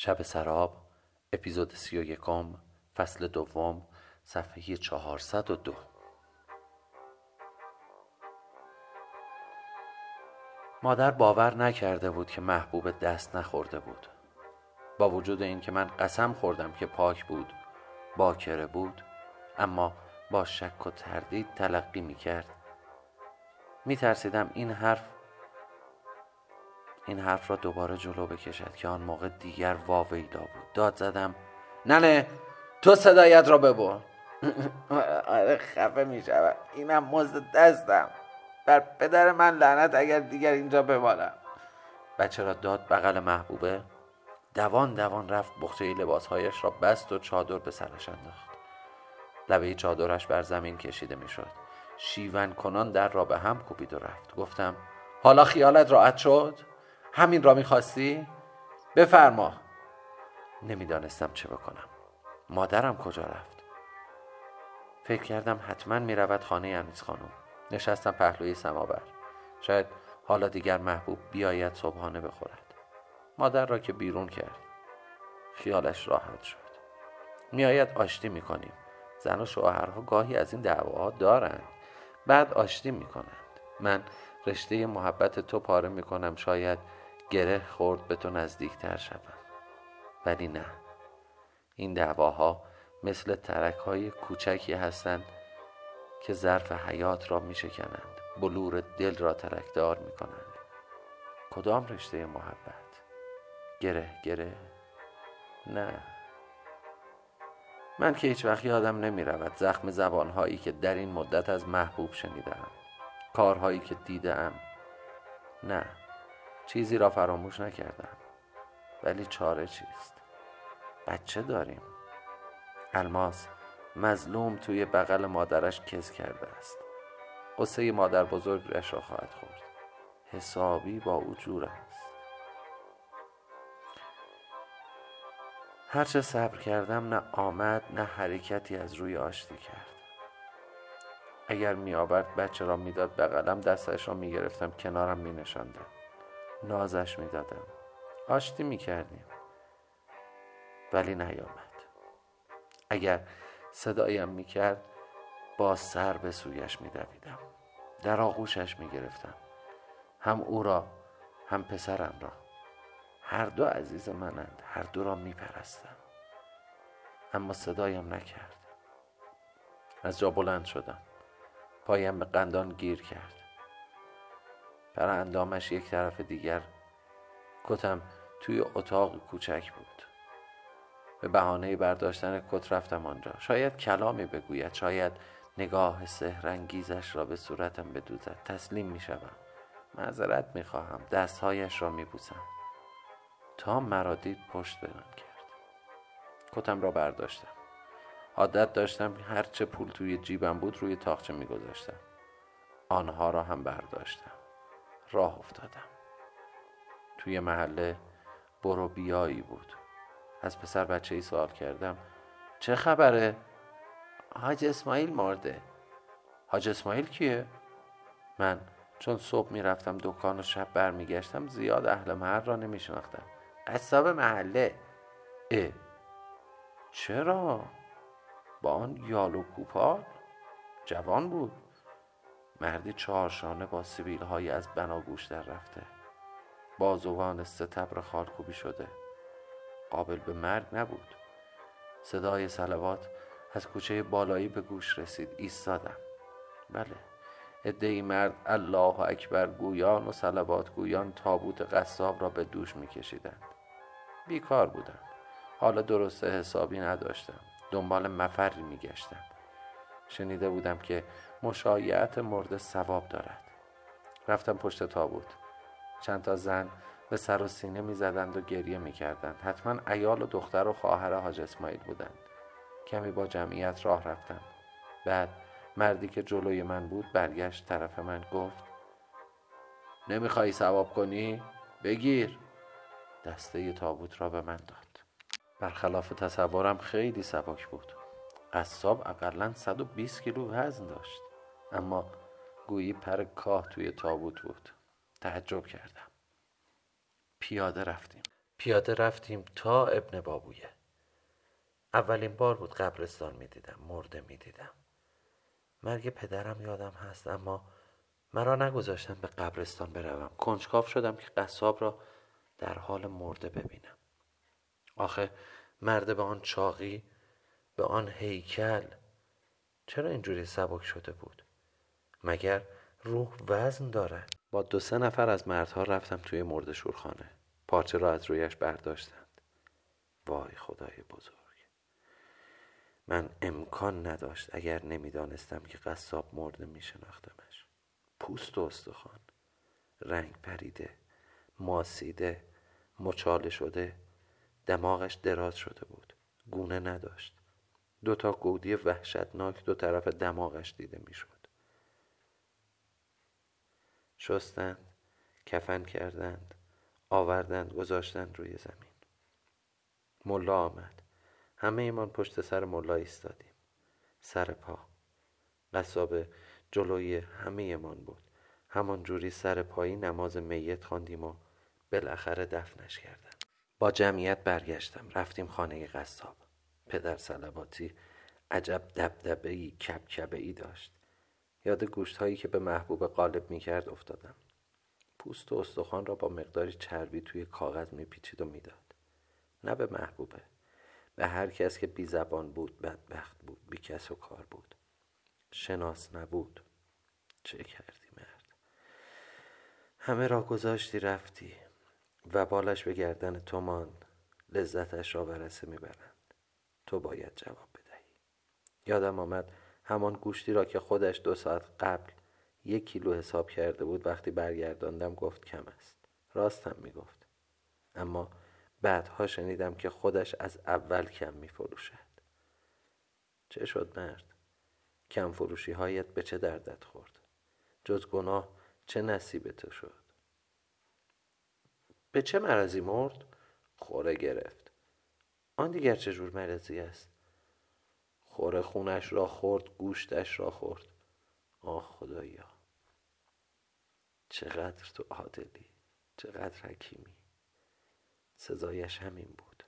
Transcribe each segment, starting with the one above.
شب سراب اپیزود سی و یکم فصل دوم صفحه چهارصد و دو. مادر باور نکرده بود که محبوب دست نخورده بود. با وجود اینکه من قسم خوردم که پاک بود باکره بود اما با شک و تردید تلقی می کرد می این حرف این حرف را دوباره جلو بکشد که آن موقع دیگر واویلا بود. داد زدم ننه تو صدایت را ببر. آره خفه می شود اینم مزد دستم. بر پدر من لعنت اگر دیگر اینجا بمانم. بچه را داد بغل محبوبه. دوان دوان رفت بخچه لباسهایش را بست و چادر به سرش انداخت. لبه چادرش بر زمین کشیده می‌شد شیون کنان در را به هم کوبید و رفت. گفتم حالا خیالت راحت شد؟ همین را می‌خواستی؟ بفرما. نمی‌دانستم چه بکنم. مادرم کجا رفت؟ فکر کردم حتما می‌رود خانه انیس خانم. نشستم پهلوی سماور. شاید حالا دیگر محبوب بیاید صبحانه بخورد. مادر را که بیرون کرد. خیالش راحت شد. میآید آشتی می‌کنیم. زن و شوهرها گاهی از این دعواها دارند. بعد آشتی می‌کنند. من رشته محبت تو پاره می‌کنم. شاید گره خورد به تو نزدیکتر شوم. ولی نه. این دعواها مثل ترک های کوچکی هستند که ظرف حیات را می شکنند بلور دل را ترکدار می کنند کدام رشته محبت؟ گره گره؟ نه. من که هیچ وقت یادم نمی رود زخم زبانهایی که در این مدت از محبوب شنیدم کارهایی که دیدم نه. چیزی را فراموش نکردم. ولی چاره چیست؟ بچه داریم. الماس مظلوم توی بغل مادرش کز کرده است. قصه مادر بزرگش را خواهد خورد. حسابی با او جور است. هرچه صبر کردم نه آمد نه حرکتی از روی آشتی کرد. اگر می آورد بچه را می‌داد بغلم دستش را می گرفتم کنارم می نشاندم نازش می دادم آشتی می کردیم ولی نیامد. اگر صدایم می کرد با سر به سویش می دویدم در آغوشش می گرفتم هم او را هم پسرم را. هر دو عزیز منند. هر دو را می پرستم اما صدایم نکرد. از جا بلند شدم. پایم به قندان گیر کرد. پر اندامش یک طرف دیگر کتم توی اتاق کوچک بود. به بهانه برداشتن کت رفتم آنجا. شاید کلامی بگوید شاید نگاه سهرنگیزش را به صورتم بدوزد. تسلیم می شوم. معذرت می خواهم. دستهایش را می بوسم. تا مرا دید پشت بلند کرد. کتم را برداشتم. عادت داشتم هرچه پول توی جیبم بود روی تاخچه می گذاشتم. آنها را هم برداشتم. راه افتادم. توی محله برو بیایی بود. از پسر بچه ای سوال کردم چه خبره؟ حاج اسماعیل مرده. حاج اسماعیل کیه؟ من چون صبح می‌رفتم دکان و شب برمیگشتم زیاد اهل محل را نمیشناختم. قصاب محله. اه. چرا؟ با آن یال و کوپال؟ جوان بود. مردی چهارشانه با سیبیل های از بناگوش در رفته. بازوان ستبر خالکوبی شده. قابل به مرگ نبود. صدای سلوات از کوچه بالایی به گوش رسید. ایستادم. بله. ادهی مرد الله اکبر گویان و سلوات گویان تابوت قصاب را به دوش میکشیدند. بیکار بودم. حالا درسته حسابی نداشتم. دنبال مفری میگشتم. شنیده بودم که مشایعت مرد ثواب دارد. رفتم پشت تابوت. چند تا زن به سر و سینه می‌زدند و گریه می‌کردند. حتما ایال و دختر و خواهر حاج اسماعیل بودند. کمی با جمعیت راه رفتم. بعد مردی که جلوی من بود برگشت طرف من گفت نمیخوایی ثواب کنی؟ بگیر. دسته تابوت را به من داد. برخلاف تصورم خیلی سبک بود. قصاب اقلا 120 کیلو وزن داشت. اما گویی پر کاه توی تابوت بود. تعجب کردم. پیاده رفتیم. پیاده رفتیم تا ابن بابویه. اولین بار بود قبرستان می‌دیدم مرده می‌دیدم. مرگ پدرم یادم هست اما مرا نگذاشتن به قبرستان بروم. کنجکاو شدم که قصاب را در حال مرده ببینم. آخه مرده به آن چاقی به آن هیکل چرا اینجوری سبک شده بود؟ مگر روح وزن دارد؟ با دو سه نفر از مردها رفتم توی مرد شورخانه. پارچه را از رویش برداشتند. وای خدای بزرگ. من امکان نداشت اگر نمی‌دانستم که قصاب مرده می شناختمش پوست و استخوان. رنگ پریده ماسیده مچاله شده دماغش دراز شده بود. گونه نداشت. دو تا گودی وحشتناک دو طرف دماغش دیده می‌شد. شستند کفن کردند آوردند گذاشتند روی زمین. ملا آمد. همه ایمان پشت سر ملا ایستادیم. سر پا. قصاب جلوی همه ایمان بود. همان جوری سر پایی نماز میت خواندیم و بالاخره دفنش کردن. با جمعیت برگشتم. رفتیم خانه قصاب. پدر سلباتی عجب دبدبه ای کبکبه ای داشت. یاد گوشت هایی که به محبوب قالب می کرد افتادم. پوست و استخوان را با مقداری چربی توی کاغذ میپیچید و می‌داد. نه به محبوبه به هر کس که بی زبان بود بدبخت بود بی کس و کار بود. شناس نبود. چه کردی مرد؟ همه را گذاشتی رفتی و بالش به گردن تو ماند. لذتش را برسه می‌برند. تو باید جواب بدهی. یادم آمد همان گوشتی را که خودش دو ساعت قبل یک کیلو حساب کرده بود وقتی برگرداندم گفت کم است راستم می‌گفت اما بعدها شنیدم که خودش از اول کم می فروشد چه شد مرد؟ کم فروشی هایت به چه دردت خورد؟ جز گناه چه نصیب تو شد؟ به چه مرضی مرد؟ خوره گرفت آن دیگر چه جور مرضی است؟ خوره خونش را خورد گوشتش را خورد. آه خدایا. چقدر تو عادلی چقدر حکیمی. سزایش همین بود.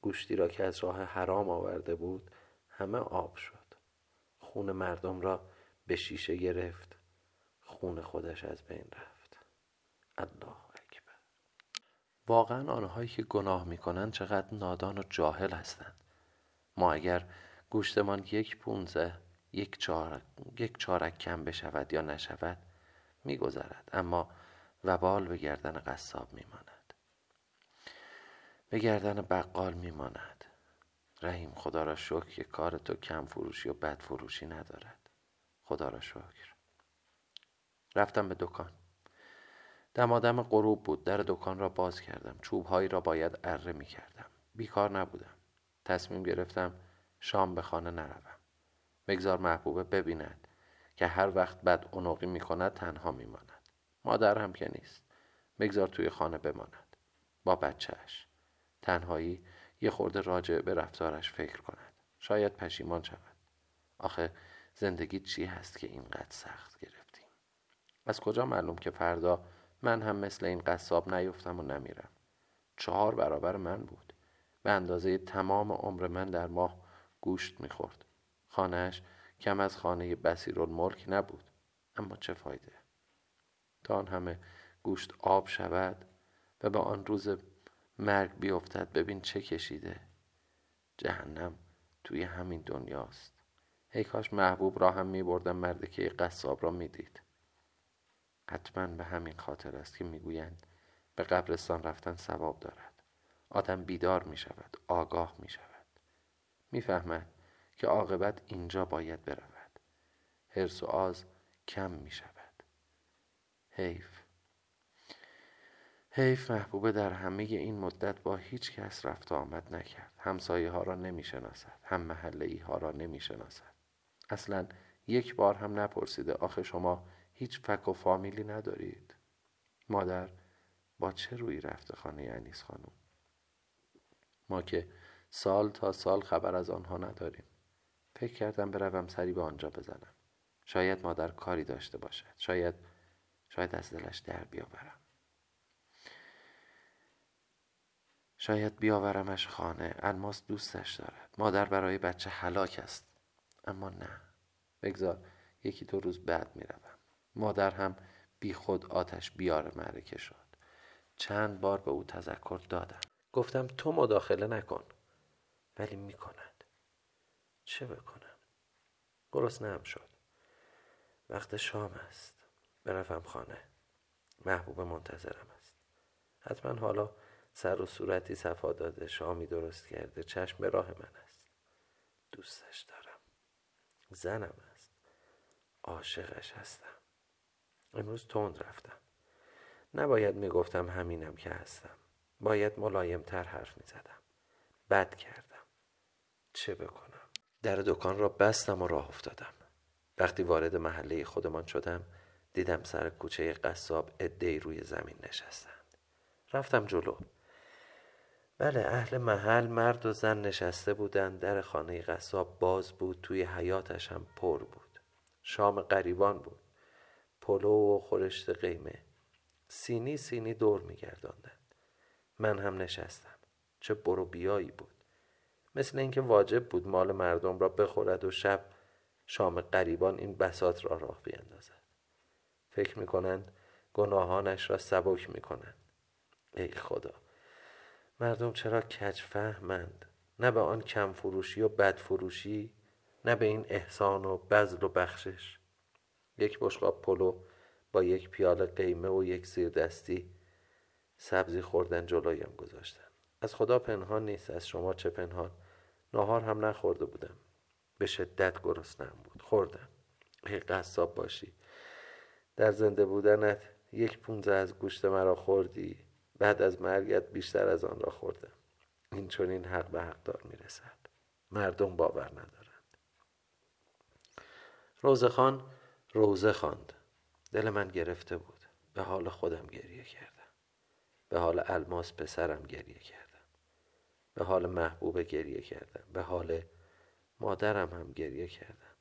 گوشتی را که از راه حرام آورده بود همه آب شد. خون مردم را به شیشه گرفت. خون خودش از بین رفت. الله اکبر. واقعا آنهایی که گناه می‌کنند چقدر نادان و جاهل هستند. ما اگر گوشتمان یک پونزه یک چارک, یک چارک کم بشود یا نشود میگذرد. اما وبال به گردن قصاب میماند. به گردن بقال میماند. رحیم خدا را شکر که کار تو کم فروشی و بد فروشی ندارد. خدا را شکر. رفتم به دکان. دمادم غروب بود. در دکان را باز کردم. چوبهایی را باید اره می کردم بیکار نبودم. تصمیم گرفتم شام به خانه نروم. بگذار محبوبه ببیند که هر وقت بد اونقی می کند تنها می ماند مادر هم که نیست. بگذار توی خانه بماند. با بچهش تنهایی یه خورده راجع به رفتارش فکر کند. شاید پشیمان شود. آخه زندگی چی هست که اینقدر سخت گرفتیم؟ از کجا معلوم که فردا من هم مثل این قصاب نیفتم و نمیرم؟ چهار برابر من بود. به اندازه تمام عمر من در ماه گوشت می‌خورد. خانهش کم از خانه بسیرالملک نبود اما چه فایده؟ تا آن همه گوشت آب شود و به آن روز مرگ بیفتد ببین چه کشیده؟ جهنم توی همین دنیاست. ای کاش محبوب را هم می بردم مرد که قصاب را می‌دید. حتما به همین خاطر است که می‌گویند به قبرستان رفتن ثواب دارد. آدم بیدار می شود آگاه می شود می‌فهمد که عاقبت اینجا باید برود. حرس و آز کم می شود حیف. حیف محبوبه در همه این مدت با هیچ کس رفت آمد نکرد. همسایه ها را نمی شناسد هم محله ای ها را نمی شناسد اصلا یک بار هم نپرسیده. آخه شما هیچ فک و فامیلی ندارید. مادر با چه روی رفته خانه انیس خانم؟ ما که سال تا سال خبر از آنها نداریم. فکر کردم بروم سری به آنجا بزنم. شاید مادر کاری داشته باشد. شاید شاید از دلش در بیاورم. شاید بیاورمش خانه. الماس دوستش دارد. مادر برای بچه حلاک است. اما نه. بگذار یکی دو روز بعد می‌روم. مادر هم بی خود آتش بیار معرکه شد. چند بار به او تذکر دادم. گفتم تو مداخله نکن. ولی می‌کند. چه بکنم؟ گرسنه هم شد. وقت شام است. بروم خانه. محبوب منتظرم است. حتما حالا سر و صورتی صفا داده شامی درست کرده چشم به راه من است. دوستش دارم. زنم است. عاشقش هستم. امروز تند رفتم. نباید می‌گفتم همینم که هستم. باید ملایمتر حرف می‌زدم. بد کردم. چه بکنم؟ در دکان را بستم و راه افتادم. وقتی وارد محله خودمان شدم دیدم سر کوچه قصاب ادهی روی زمین نشستند. رفتم جلو. بله اهل محل مرد و زن نشسته بودند. در خانه قصاب باز بود توی حیاتش هم پر بود. شام قریبان بود. پلو و خورشت قیمه. سینی سینی دور میگرداندند. من هم نشستم. چه برو بیایی بود. مثل اینکه واجب بود مال مردم را بخورد و شب شام قریبان این بسات را راه بیندازد. فکر می‌کنند گناهانش را سبک می‌کنند. ای خدا مردم چرا کج فهمند؟ نه به آن کم فروشی و بد فروشی نه به این احسان و بذل و بخشش. یک بشقاب پلو با یک پیاله قیمه و یک زیر دستی سبزی خوردن جلویم گذاشتن. از خدا پنهان نیست از شما چه پنهان؟ ناهار هم نخورده بودم. به شدت گرسنم بود. خوردم. ای قصاب باشی. در زنده بودنت یک پونزه از گوشت مرا خوردی. بعد از مرگت بیشتر از آن را خوردم. این چون این حق به حقدار می‌رسد. مردم باور ندارند. روزخان روزه خواند. دل من گرفته بود. به حال خودم گریه کردم. به حال الماس پسرم گریه کردم. به حال محبوب گریه کردم. به حال مادرم هم گریه کردم.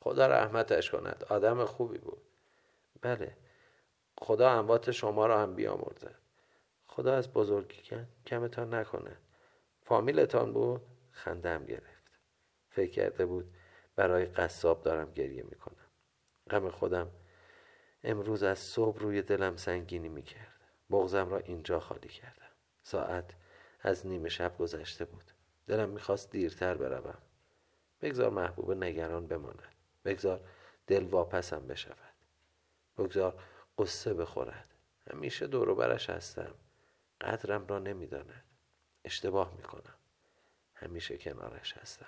خدا رحمتش کند. آدم خوبی بود. بله. خدا اموات شما را هم بیامرزد. خدا از بزرگی کن کمتان نکنه فامیلتان بود؟ خندم گرفت. فکر کرده بود برای قصاب دارم گریه می‌کنم. غم خودم امروز از صبح روی دلم سنگینی می‌کرد. بغزم را اینجا خالی کردم. ساعت از نیمه شب گذشته بود. دلم می‌خواست دیرتر بروم. بگذار محبوب نگران بماند. بگذار دل واپسم بشود. بگذار قصه بخورد. همیشه دور برش هستم. قدرم را نمی‌داند. اشتباه می‌کنم. همیشه کنارش هستم.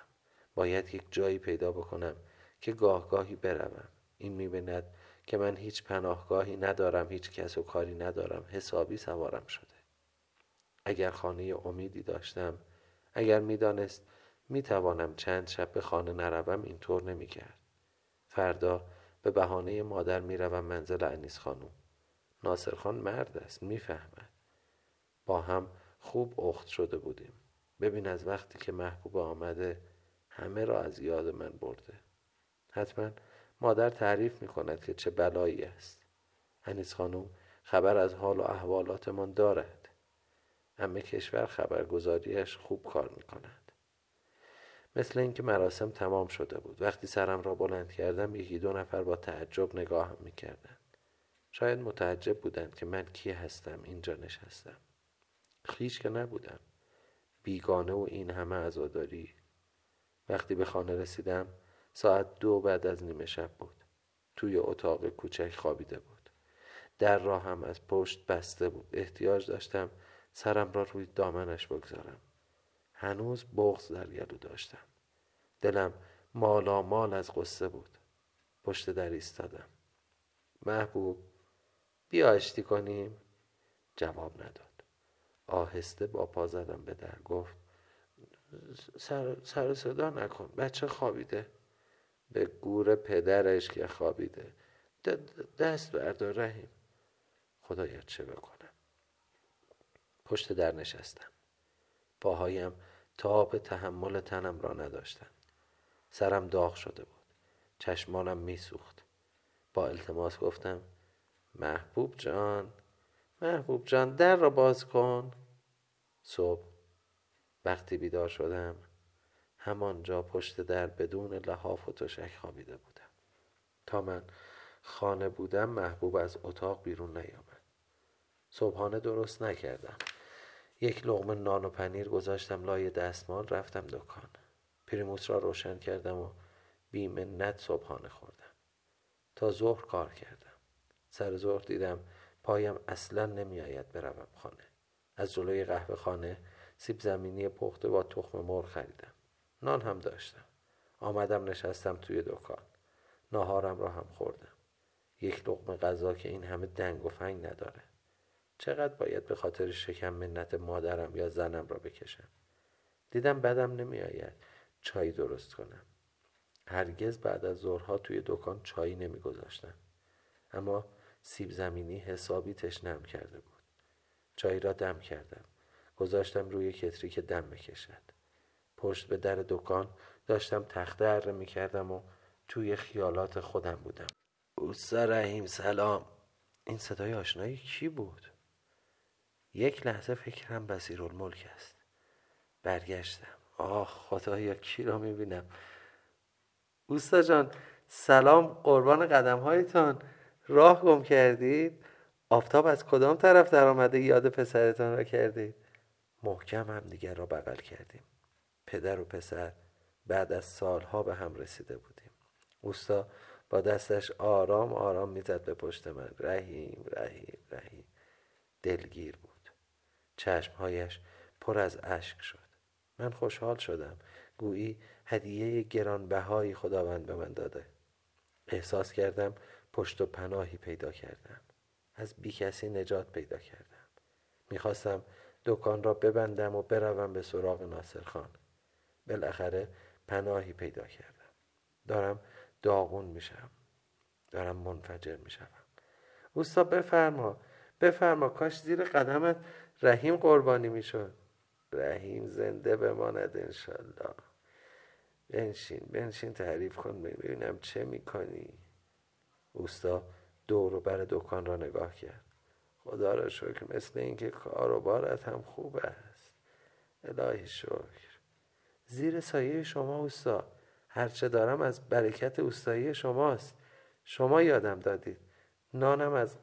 باید یک جایی پیدا بکنم که گاه گاهی بروم. این می‌بیند که من هیچ پناهگاهی ندارم هیچ کس و کاری ندارم. حسابی سوارم شده. اگر خانه امیدی داشتم اگر می‌دانست می‌توانم چند شب به خانه نروم اینطور نمی‌کرد. فردا به بهانه مادر می‌روم منزل انیس خانم. ناصر خان مرد است می‌فهمد. با هم خوب اخت شده بودیم. ببین از وقتی که محبوب آمده همه را از یاد من برده. حتما مادر تعریف می کند که چه بلایی است. انیس خانم خبر از حال و احوالاتمان دارد. همه کشور خبرگزاریش خوب کار می کند مثل اینکه مراسم تمام شده بود. وقتی سرم را بلند کردم یکی دو نفر با تعجب نگاهم می کردن. شاید متعجب بودند که من کی هستم اینجا نشستم. خیش که نبودم. بیگانه و این همه عزاداری. وقتی به خانه رسیدم ساعت دو بعد از نیمه شب بود. توی اتاق کوچک خوابیده بود. در راه هم از پشت بسته بود. احتیاج داشتم سرم را روی دامنش بگذارم. هنوز بغز در گلو داشتم. دلم مالا مال از قصه بود. پشت در ایستادم. محبوب بیا اشتی کنیم؟ جواب نداد. آهسته با پا زدم به در. گفت سر, سر صدا نکن. بچه خوابیده. به گور پدرش که خوابیده. دست بردار رحیم. خدایا چه بکنم؟ پشت در نشستم. پاهایم تاب تحمل تنم را نداشتن. سرم داغ شده بود. چشمانم میسوخت. با التماس گفتم محبوب جان محبوب جان در را باز کن. صبح وقتی بیدار شدم همانجا پشت در بدون لحاف و تشک خوابیده بودم. تا من خانه بودم محبوب از اتاق بیرون نیامد. صبحانه درست نکردم. یک لغمه نان و پنیر گذاشتم لای دستمال رفتم دکان. پریموس را روشن کردم و بیمنت صبحانه خوردم. تا ظهر کار کردم. سر ظهر دیدم پایم اصلا نمیآید بروم خانه. از جلوی قهوه خانه سیب زمینی پخته با تخم مرغ خریدم. نان هم داشتم. آمدم نشستم توی دکان. ناهارم را هم خوردم. یک لقمه غذا که این همه دنگ و فنگ نداره. چقدر باید به خاطر شکم منت مادرم یا زنم را بکشم؟ دیدم بدم نمیآید. چای درست کنم. هرگز بعد از ظهرها توی دکان چایی نمیگذاشتم. اما سیب زمینی حسابی تشنم کرده بود. چای را دم کردم. گذاشتم روی کتری که دم بکشد. پشت به در دکان داشتم تخته اره می کردم و توی خیالات خودم بودم. اوستا رحیم سلام. این صدای آشنایی کی بود؟ یک لحظه فکرم الملک است. برگشتم. آه خدایا کی را می‌بینم؟ اوستا جان سلام قربان قدم هایتان راه گم کردید؟ آفتاب از کدام طرف در آمده یاد پسرتان را کردید؟ محکم هم دیگر را بغل کردیم. پدر و پسر بعد از سالها به هم رسیده بودیم. اوستا با دستش آرام آرام می‌زد به پشت من. رحیم رحیم رحیم. دلگیر بود. چشمهایش پر از اشک شد. من خوشحال شدم. گویی هدیه گرانبهایی خداوند به من داده. احساس کردم پشت و پناهی پیدا کردم. از بی کسی نجات پیدا کردم. می‌خواستم دکان را ببندم و بروم به سراغ ناصر خان. بالاخره پناهی پیدا کردم. دارم داغون میشم. دارم منفجر میشم اوستا بفرما. بفرما. کاش زیر قدمت رحیم قربانی می‌شد. رحیم زنده بماند انشالله بنشین بنشین تعریف کن ببینم چه می‌کنی. اوستا دور و بر دکان را نگاه کرد. خدا را شکر مثل اینکه کار و بارت هم خوب است. الهی شکر. زیر سایه شما اوستا. هرچه دارم از برکت اوستایی شماست. شما یادم دادید. نانم از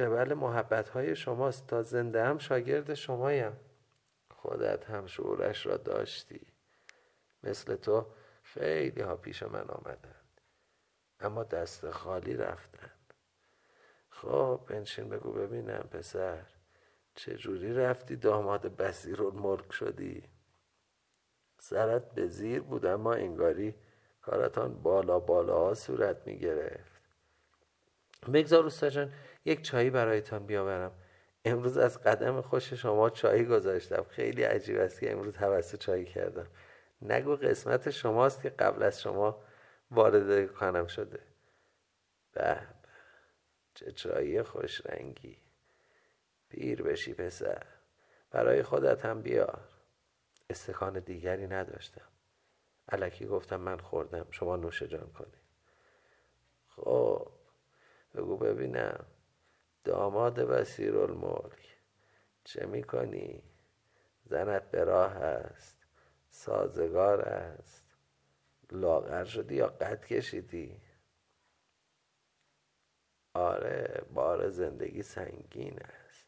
قبل محبت های شماست. تا زنده هم شاگرد شمایم. خودت هم شعورش را داشتی. مثل تو خیلی ها پیش من آمدند. اما دست خالی رفتند. خب بنشین بگو ببینم پسر. چجوری رفتی داماد بسیر ملک شدی؟ سرت به زیر بود اما انگاری کارتان بالا بالا صورت می گرفت بگذار یک چایی برایتان بیاورم. امروز از قدم خوش شما چایی گذاشتم. خیلی عجیب است که امروز حوث چایی کردم. نگو قسمت شماست که قبل از شما وارد کنم شده. به چه چایی خوش رنگی. پیر بشی پسر. برای خودت هم بیار. استکان دیگری نداشتم. علکی گفتم من خوردم. شما نوش جان کنید خب بگو ببینم. داماد وسیر الملک چه می‌کنی؟ زنت به راه است. سازگار است. لاغر شدی یا قد کشیدی؟ آره بار زندگی سنگین است.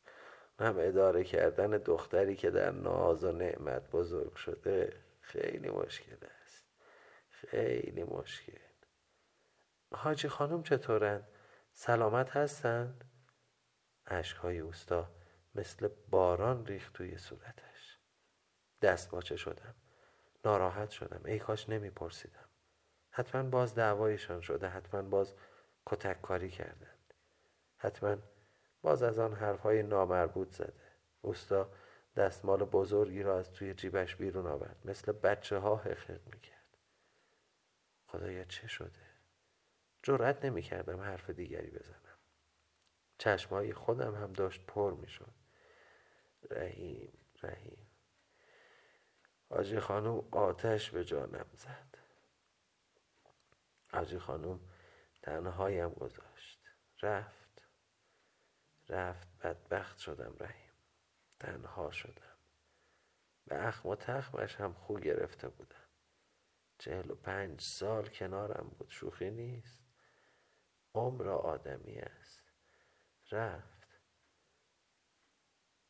هم اداره کردن دختری که در ناز و نعمت بزرگ شده خیلی مشکل است. خیلی مشکل. حاجی خانم چطورند؟ سلامت هستند؟ اشکهای اوستا مثل باران ریخت توی صورتش. دست باچه شدم. ناراحت شدم. ای کاش نمیپرسیدم. حتما باز دعوایشان شده. حتما باز کتک کاری کردند حتما باز از آن حرفهای نامربوط زده. اوستا دستمال بزرگی را از توی جیبش بیرون آورد. مثل بچه ها حقیق می‌کرد. خدایا چه شده؟ جرأت نمی‌کردم حرف دیگری بزنم. چشمهای خودم هم داشت پر می‌شد. رحیم رحیم. آجی خانوم آتش به جانم زد. آجی خانوم تنهایم گذاشت. رفت. رفت بدبخت شدم رحیم. تنها شدم. به اخم و تخمش هم خو گرفته بودم. چهل و پنج سال کنارم بود. شوخی نیست. عمر آدمی است. رفت.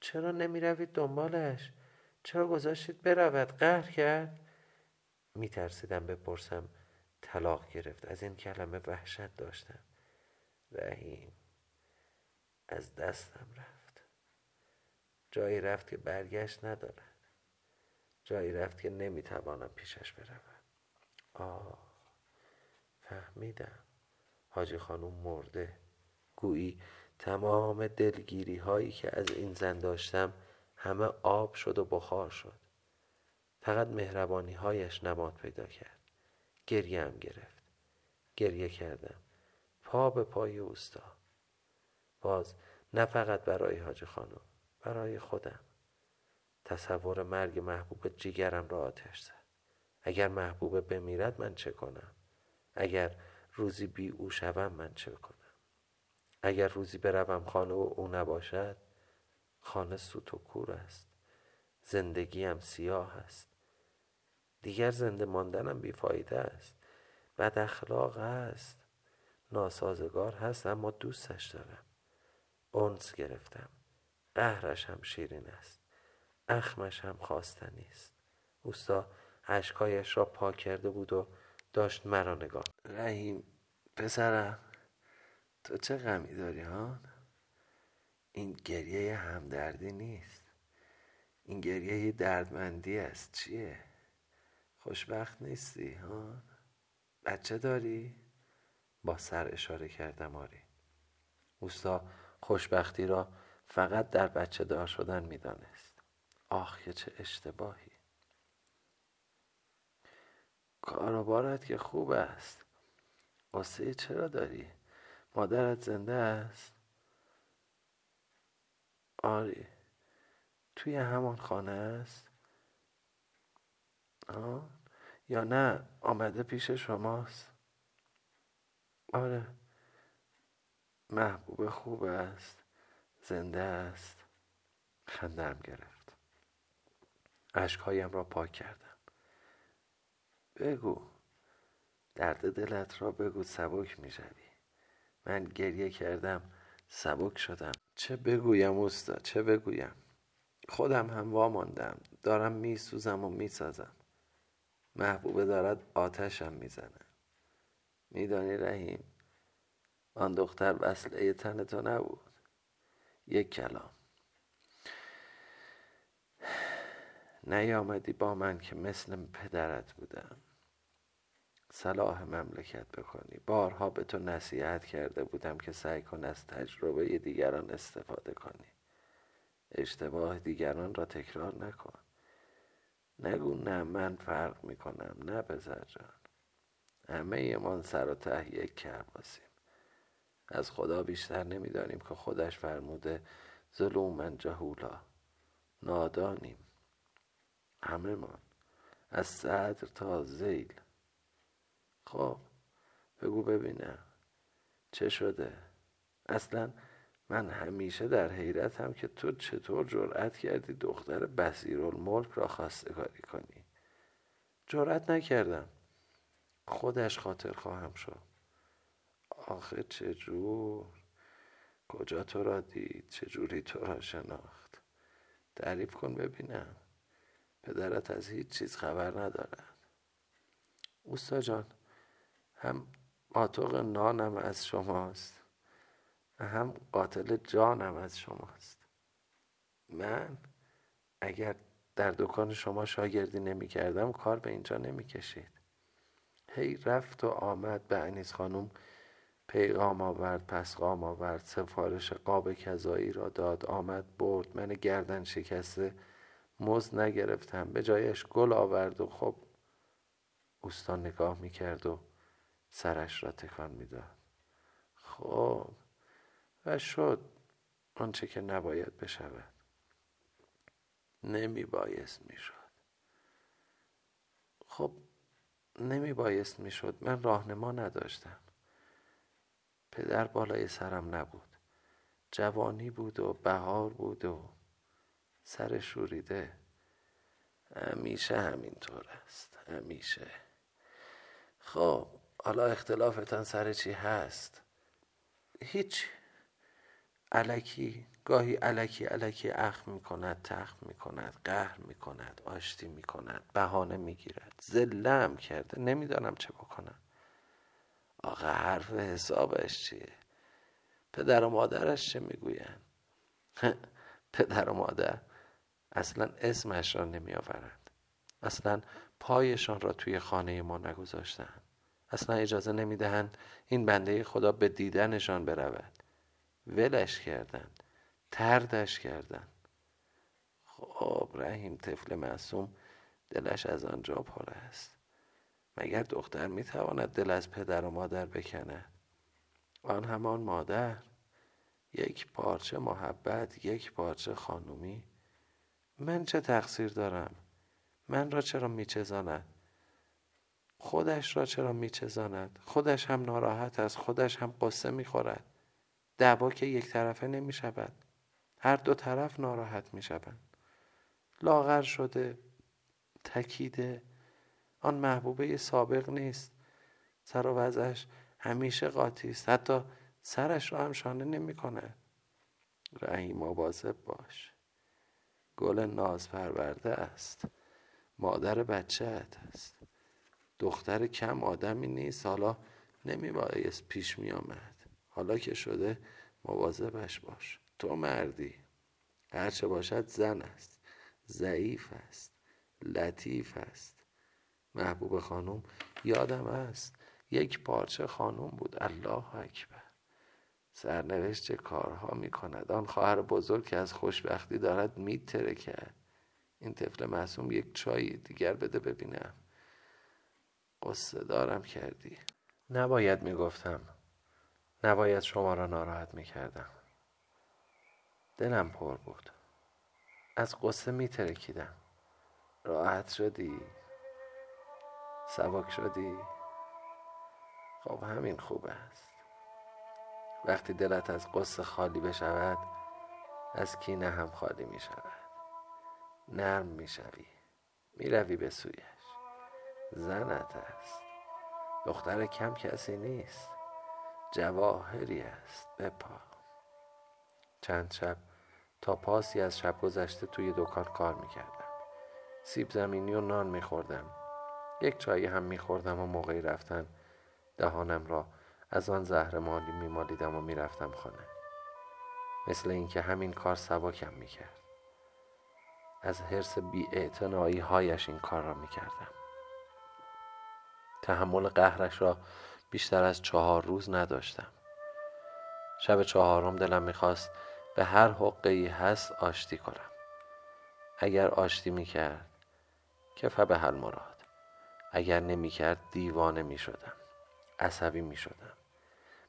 چرا نمی روید دنبالش؟ چرا گذاشتید برود؟ قهر کرد؟ می ترسیدم بپرسم. طلاق گرفت. از این کلمه وحشت داشتم. رحیم. از دستم رفت. جایی رفت که برگشت ندارد. جایی رفت که نمی‌توانم پیشش بروم. آه فهمیدم. حاجی خانوم مرده. گویی تمام دلگیری هایی که از این زن داشتم همه آب شد و بخار شد. فقط مهربانی هایش نماد پیدا کرد. گریه هم گرفت. گریه کردم. پا به پای اوستا. باز نه فقط برای حاج خانم برای خودم. تصور مرگ محبوب جیگرم را آتش زد. اگر محبوبه بمیرد من چه کنم؟ اگر روزی بی او شوم من چه کنم؟ اگر روزی بروم خانه و او نباشد خانه سوت و کور است. زندگیم سیاه است. دیگر زنده ماندنم بیفایده است. بد اخلاق است. ناسازگار هست اما دوستش دارم. اونس گرفتم. قهرش هم شیرین است. اخمش هم خواستنی است اوستا عشقایش را پاک کرده بود و داشت مرا نگاه رحیم پسرم. تو چه غمی داری ها؟ این گریه همدردی نیست این گریه دردمندی است چیه؟ خوشبخت نیستی ها؟ بچه داری؟ با سر اشاره کردم آری اوستا خوشبختی را فقط در بچه دار شدن می‌دانست آخ که چه اشتباهی کاروبارت که خوب است قصه چرا داری؟ مادرت زنده است؟ آری توی همان خانه است؟ آه؟ یا نه آمده پیش شماست؟ آره. محبوب خوب است. زنده است. خندم گرفت. اشکهایم را پاک کردم. بگو. درد دلت را بگو. سبک می شوی من گریه کردم. سبک شدم. چه بگویم اوستا چه بگویم؟ خودم هم واماندم. دارم میسوزم و می‌سازم. محبوبه دارد آتشم می‌زنه. میدانی رحیم آن دختر وصله تن تو نبود. یک کلام. نیامدی با من که مثل پدرت بودم. صلاح مملکت بکنی. بارها به تو نصیحت کرده بودم که سعی کن از تجربه دیگران استفاده کنی. اشتباه دیگران را تکرار نکن. نگو نه من فرق می‌کنم نه بزر جان. همه من سر و ته یک کرباسیم از خدا بیشتر نمی‌دانیم که خودش فرموده ظلومن جهولا نادانیم. همه من از صدر تا زیل خب بگو ببینم. چه شده؟ اصلا من همیشه در حیرتم که تو چطور جرأت کردی دختر بسیرالملک را خواستگاری کنی. جرأت نکردم. خودش خاطر خواهم شد. آخه چجور کجا تو را دید؟ چجوری تو را شناخت؟ تعریف کن ببینم. پدرت از هیچ چیز خبر ندارد. اوستا جان هم قاطق نانم از شماست هم قاتل جانم از شماست. من اگر در دکان شما شاگردی نمی کردم کار به اینجا نمی کشید هی رفت و آمد به انیس خانم پیغام آورد پسغام آورد سفارش قاب کذایی را داد آمد برد من گردن شکسته مز نگرفتم به جایش گل آورد و خب اوستا نگاه می‌کرد و سرش را تکان می‌داد. خب و شد آنچه که نباید بشود. نمی بایست می‌شد. خب نمی بایست می‌شد. من راهنما نداشتم. پدر بالای سرم نبود. جوانی بود و بهار بود و سر شوریده. همیشه همینطور است. همیشه. خب حالا اختلافتان سر چی هست؟ هیچ. علکی گاهی علکی علکی اخ می کند تخ می کند قهر می کند آشتی می کند بهانه می گیرد زلم کرده نمی‌دانم چه بکنم. آقا حرف حسابش چیه؟ پدر و مادرش چه می‌گویند؟ پدر و مادر اصلا اسمش را نمی آورند اصلا پایشان را توی خانه ما نگذاشتند. اصلا اجازه نمی دهند این بنده خدا به دیدنشان برود. ولش کردند تردش کردند. خب رحیم طفل معصوم دلش از آنجا پر است. مگر دختر می تواند دل از پدر و مادر بکند؟ آن همان مادر یک پارچه محبت یک پارچه خانومی. من چه تقصیر دارم؟ من را چرا میچزاند؟ خودش را چرا میچزاند؟ خودش هم ناراحت است خودش هم قصه می‌خورد. دعوا که یک طرفه نمی شود هر دو طرف ناراحت می شود لاغر شده تکیده. آن محبوبه سابق نیست. سر و وضعش همیشه قاطی است. حتی سرش را هم شانه نمی کنه رحیم مواظب باش. گل ناز پرورده است. مادر بچه است. دختر کم آدمی نیست. حالا نمی بایست پیش می آمد حالا که شده مواظبش باش. تو مردی. هرچه باشد زن است. ضعیف است. لطیف است. محبوب خانم یادم است. یک پارچه خانم بود. الله اکبر. سرنوشت چه کارها می کند آن خواهر بزرگ که از خوشبختی دارد می کرد این طفل معصوم یک چای دیگر بده ببینم. قصه دارم کردی. نباید می‌گفتم. نباید شما را ناراحت می‌کردم. دلم پر بود. از قصه میترکیدم. راحت شدی. سبک شدی. خب همین خوب است. وقتی دلت از قصه خالی بشود از کینه هم خالی می شود نرم می شوی می به سویش زنت است. دختر کم کسی نیست. جواهری است. بپا. چند شب تا پاسی از شب گذشته توی دکان کار می‌کردم. سیب زمینی و نان میخوردم. یک چایی هم میخوردم و موقعی رفتن دهانم را از آن زهر مالی میمالیدم و می‌رفتم خانه. مثل اینکه همین کار سباکم می‌کرد. از حرس بی هایش این کار را می‌کردم. تحمل قهرش را بیشتر از چهار روز نداشتم. شب چهارم دلم می‌خواست به هر حقه ای هست آشتی کنم. اگر آشتی می‌کرد کفه به حل مراد. اگر نمی‌کرد دیوانه می‌شدم. عصبی می‌شدم.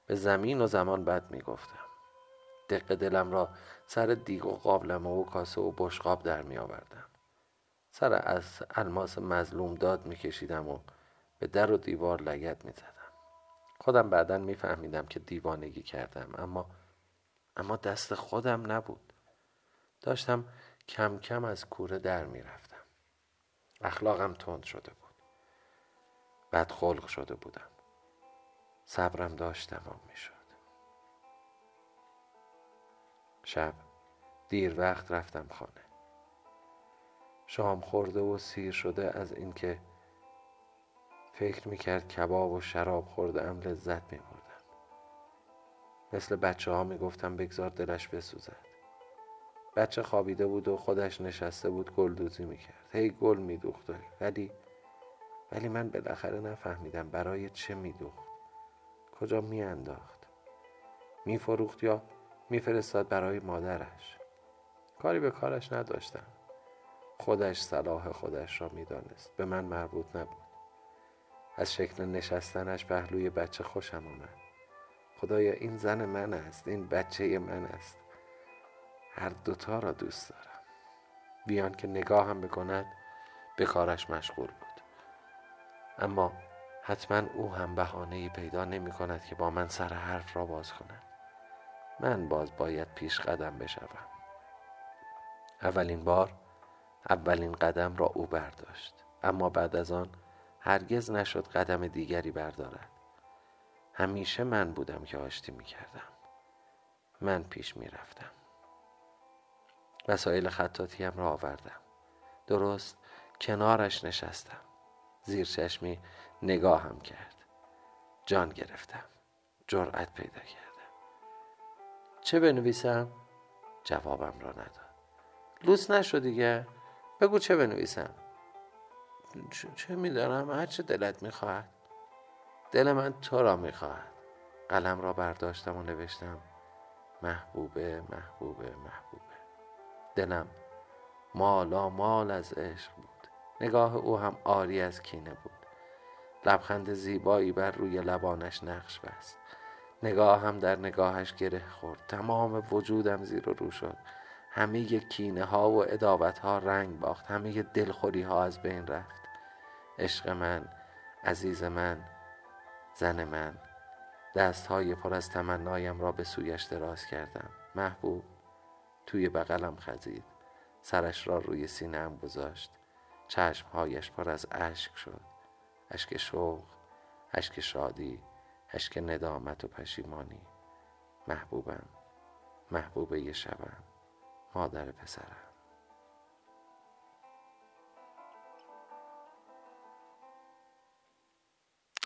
به زمین و زمان بد می‌گفتم. دق دلم را سر دیگ و قابلمه و کاسه و بشقاب در می آوردم سر از الماس مظلوم داد می کشیدم و به در و دیوار لگت می زدم. خودم بعدا می فهمیدم که دیوانگی کردم اما اما دست خودم نبود. داشتم کم کم از کوره در می رفتم اخلاقم تند شده بود. بد خلق شده بودم. صبرم داشت تمام می شد شب دیر وقت رفتم خانه. شام خورده و سیر شده از اینکه فکر می‌کرد کباب و شراب خورده ام لذت میبردم. مثل بچه ها می‌گفتم بگذار دلش بسوزد. بچه خوابیده بود و خودش نشسته بود گلدوزی می‌کرد. هی گل میدوخت. ولی ولی من بالاخره نفهمیدم برای چه میدوخت. کجا میانداخت؟ میفروخت یا میفرستاد برای مادرش؟ کاری به کارش نداشتم. خودش صلاح خودش را می‌دانست. به من مربوط نبود. از شکل نشستنش پهلوی بچه خوشم آمد. خدایا این زن من است این بچه من است. هر دوتا را دوست دارم. بیان که نگاهم بکند به کارش مشغول بود. اما حتما او هم بهانه پیدا نمی کند که با من سر حرف را باز کند. من باز باید پیش قدم بشوم. اولین بار اولین قدم را او برداشت. اما بعد از آن هرگز نشد قدم دیگری بردارد. همیشه من بودم که آشتی می کردم من پیش می رفتم وسایل خطاتیم را آوردم. درست کنارش نشستم. زیر چشمی نگاهم کرد. جان گرفتم. جرأت پیدا کردم. چه بنویسم؟ جوابم را نداد. لوس نشو دیگه. بگو چه بنویسم؟ چه می‌دانم؟ هر چه دلت می‌خواهد دل من تو را می‌خواهد قلم را برداشتم و نوشتم محبوبه محبوبه محبوبه. دلم مالا مال از عشق بود. نگاه او هم آری از کینه بود. لبخند زیبایی بر روی لبانش نقش بست. نگاه هم در نگاهش گره خورد. تمام وجودم زیر و رو شد. همه کینه ها و ادابت ها رنگ باخت. همه دلخوری ها از بین رفت. عشق من عزیز من زن من. دست های پر از تمنایم را به سویش دراز کردم. محبوب توی بغلم خزید. سرش را روی سینهام گذاشت. چشمهایش پر از اشک شد. اشک شوق اشک شادی اشک ندامت و پشیمانی. محبوبم محبوبه شبم مادر پسرم.